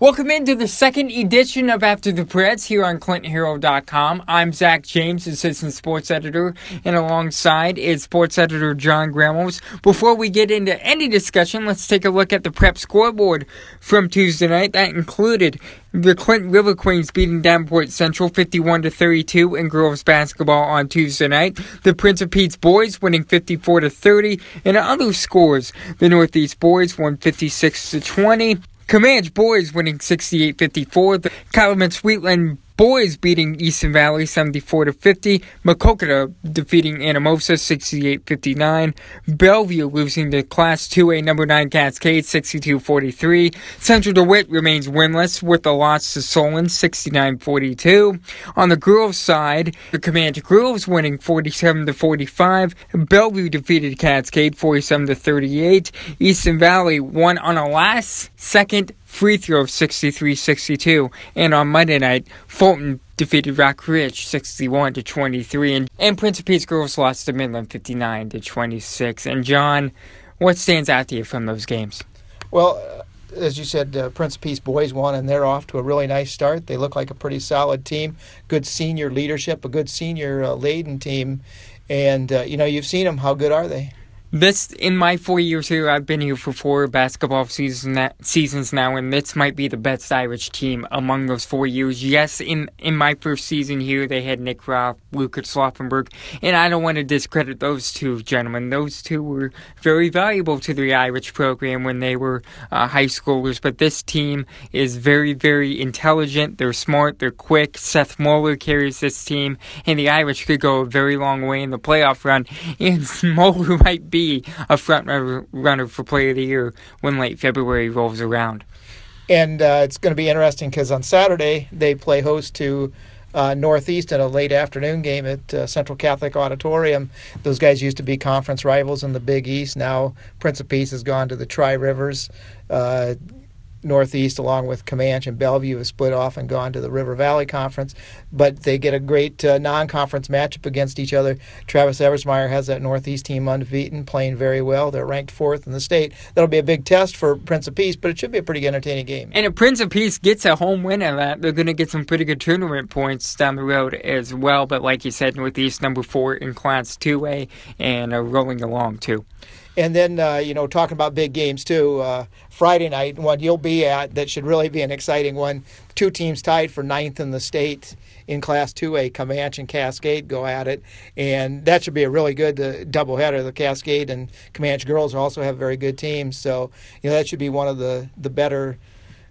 Welcome into the second edition of After the Press here on ClintonHerald.com. I'm Zach James, Assistant Sports Editor, and alongside is Sports Editor John Gramos. Before we get into any discussion, let's take a look at the prep scoreboard from Tuesday night. That included the Clinton River Queens beating Davenport Central 51 to 32 in girls basketball on Tuesday night. The Prince of Peace boys winning 54 to 30. And other scores, the Northeast boys won 56 to 20. Camanche boys winning 68-54. The Calamus-Wheatland boys beating Easton Valley 74 to 50. Maquoketa defeating Anamosa 68-59. Bellevue losing to Class 2A number 9 Cascade 62-43. Central DeWitt remains winless with a loss to Solon 69-42. On the girls side, the Camanche Girls winning 47 to 45. Bellevue defeated Cascade 47 to 38. Easton Valley won on a last second free throw of 63 62. And on Monday night, Fulton defeated Rock Ridge 61 to 23. And, and Prince of Peace girls lost to Midland 59 to 26. And John, what stands out to you from those games? Well, uh, as you said, uh, Prince of Peace boys won, and they're off to a really nice start. They look like a pretty solid team, good senior leadership, a good senior uh, laden team, and uh, you know you've seen them. How good are they? This in my four years here, I've been here for four basketball season seasons now, and this might be the best Irish team among those four years. Yes, in in my first season here, they had Nick Roth, Lucas Laufenberg, and I don't want to discredit those two gentlemen. Those two were very valuable to the Irish program when they were uh, high schoolers. But this team is very, very intelligent. They're smart. They're quick. Seth Moeller carries this team, and the Irish could go a very long way in the playoff run. And Moeller might be be a front runner for Player of the Year when late February rolls around. And uh, it's going to be interesting because on Saturday they play host to uh, Northeast in a late afternoon game at uh, Central Catholic Auditorium. Those guys used to be conference rivals in the Big East. Now Prince of Peace has gone to the Tri Rivers. Uh, Northeast, along with Camanche and Bellevue, have split off and gone to the River Valley Conference. But they get a great uh, non-conference matchup against each other. Travis Eversmeyer has that Northeast team unbeaten, playing very well. They're ranked fourth in the state. That'll be a big test for Prince of Peace, but it should be a pretty entertaining game. And if Prince of Peace gets a home win in that, they're going to get some pretty good tournament points down the road as well. But like you said, Northeast number four in Class 2A and are rolling along too. And then, uh, you know, talking about big games too, uh, Friday night, one you'll be at that should really be an exciting one. Two teams tied for ninth in the state in Class 2A, Camanche and Cascade go at it. And that should be a really good uh, doubleheader. The Cascade and Camanche girls also have very good teams. So, you know, that should be one of the, the better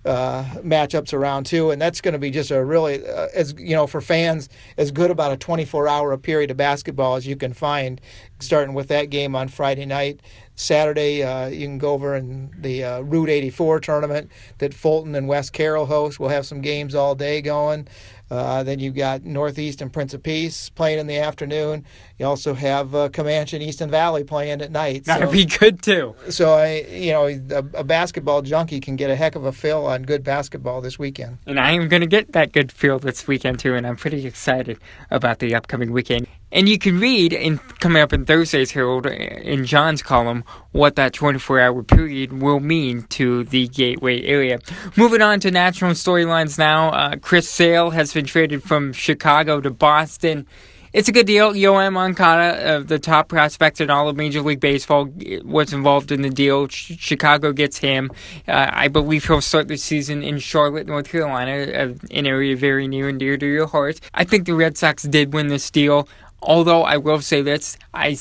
uh, matchups around too, and that's going to be just a really, uh, as you know, for fans, as good about a 24-hour period of basketball as you can find. Starting with that game on Friday night, Saturday uh, you can go over in the uh, Route 84 tournament that Fulton and West Carroll host. We'll have some games all day going. Uh, then you've got Northeast and Prince of Peace playing in the afternoon. You also have uh, Camanche and Easton Valley playing at night. That'd so, be good too. So I, you know, a, a, basketball junkie can get a heck of a fill on good basketball this weekend. And I am going to get that good feel this weekend too, and I'm pretty excited about the upcoming weekend. And you can read in coming up in Thursday's Herald in John's column what that 24-hour period will mean to the Gateway area. Moving on to national storylines now. Uh, Chris Sale has been traded from Chicago to Boston. It's a good deal. Yoan Moncada, uh, the top prospect in all of Major League Baseball, was involved in the deal. Ch- Chicago gets him. Uh, I believe he'll start the season in Charlotte, North Carolina, uh, an area very near and dear to your heart. I think the Red Sox did win this deal. Although I will say this, I,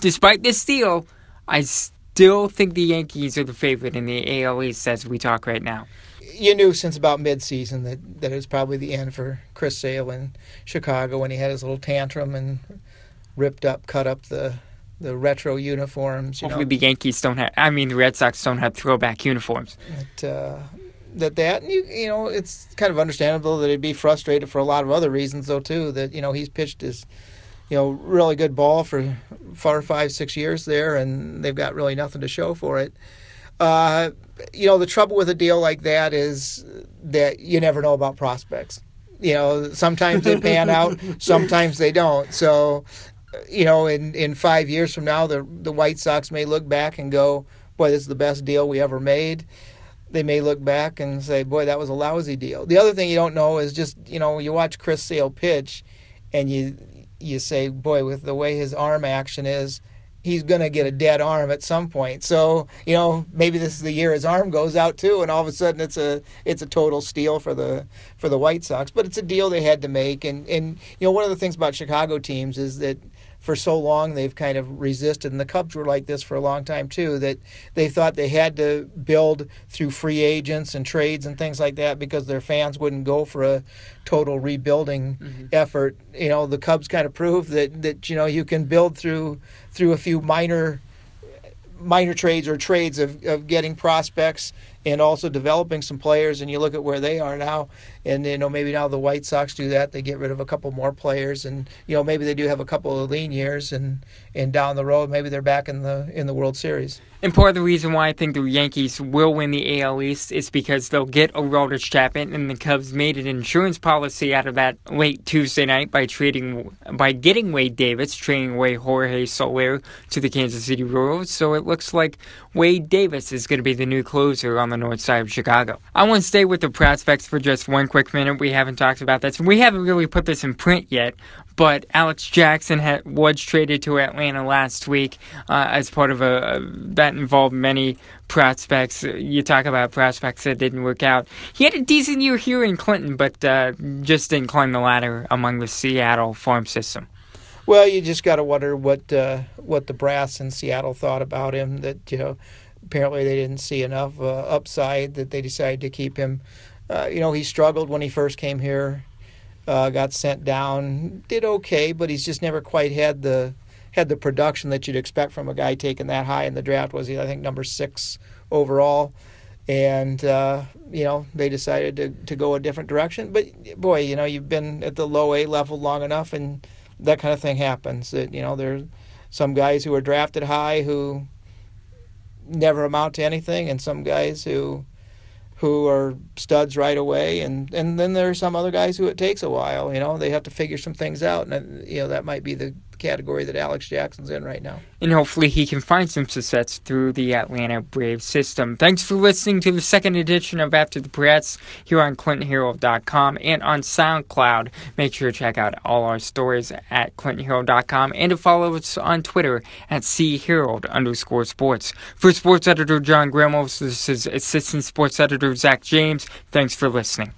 despite this deal, I still think the Yankees are the favorite in the AL East as we talk right now. You knew since about midseason that, that it was probably the end for Chris Sale in Chicago when he had his little tantrum and ripped up, cut up the the retro uniforms. Hopefully, know. the Yankees don't have. I mean, the Red Sox don't have throwback uniforms. But, uh, that that you, you know it's kind of understandable that he'd be frustrated for a lot of other reasons though too. That you know he's pitched his you know, really good ball for four, five, six years there, and they've got really nothing to show for it. Uh, you know, the trouble with a deal like that is that you never know about prospects. You know, sometimes they pan out, sometimes they don't. So, you know, in, in five years from now, the the White Sox may look back and go, "Boy, this is the best deal we ever made." they may look back and say, "Boy, that was a lousy deal." The other thing you don't know is just you know you watch Chris Sale pitch, and you you say, "Boy, with the way his arm action is." He's going to get a dead arm at some point. So, you know, maybe this is the year his arm goes out too and all of a sudden it's a it's a total steal for the for the White Sox, but it's a deal they had to make and and you know, one of the things about Chicago teams is that for so long they've kind of resisted and the cubs were like this for a long time too that they thought they had to build through free agents and trades and things like that because their fans wouldn't go for a total rebuilding mm-hmm. effort you know the cubs kind of proved that that you know you can build through through a few minor minor trades or trades of, of getting prospects and also developing some players and you look at where they are now and you know maybe now the White Sox do that they get rid of a couple more players and you know maybe they do have a couple of lean years and and down the road maybe they're back in the in the World Series. And part of the reason why I think the Yankees will win the AL East is because they'll get a Aroldis Chapman, and the Cubs made an insurance policy out of that late Tuesday night by trading by getting Wade Davis, trading away Jorge Soler to the Kansas City Royals. So it looks like Wade Davis is going to be the new closer on the north side of Chicago. I want to stay with the prospects for just one quick minute. We haven't talked about this. We haven't really put this in print yet, but Alex Jackson had, was traded to Atlanta last week uh, as part of a, a, that involved many prospects. You talk about prospects that didn't work out. He had a decent year here in Clinton, but uh, just didn't climb the ladder among the Seattle farm system. Well, you just got to wonder what uh, what the brass in Seattle thought about him. That you know, apparently they didn't see enough uh, upside that they decided to keep him. Uh, you know, he struggled when he first came here uh, got sent down, did okay, but he's just never quite had the had the production that you'd expect from a guy taken that high in the draft. Was he? I think number six overall, and uh, you know they decided to to go a different direction. But boy, you know you've been at the low A level long enough, and that kind of thing happens. That you know there's some guys who are drafted high who never amount to anything, and some guys who who are studs right away, and and then there are some other guys who it takes a while. You know, they have to figure some things out, and you know that might be the category that Alex Jackson's in right now. And hopefully he can find some success through the Atlanta Braves system. Thanks for listening to the second edition of After the Press here on ClintonHerald.com and on SoundCloud. Make sure to check out all our stories at ClintonHerald.com and to follow us on Twitter at CHerald underscore sports. For sports editor John Gramos, this is assistant sports editor Zach James. Thanks for listening.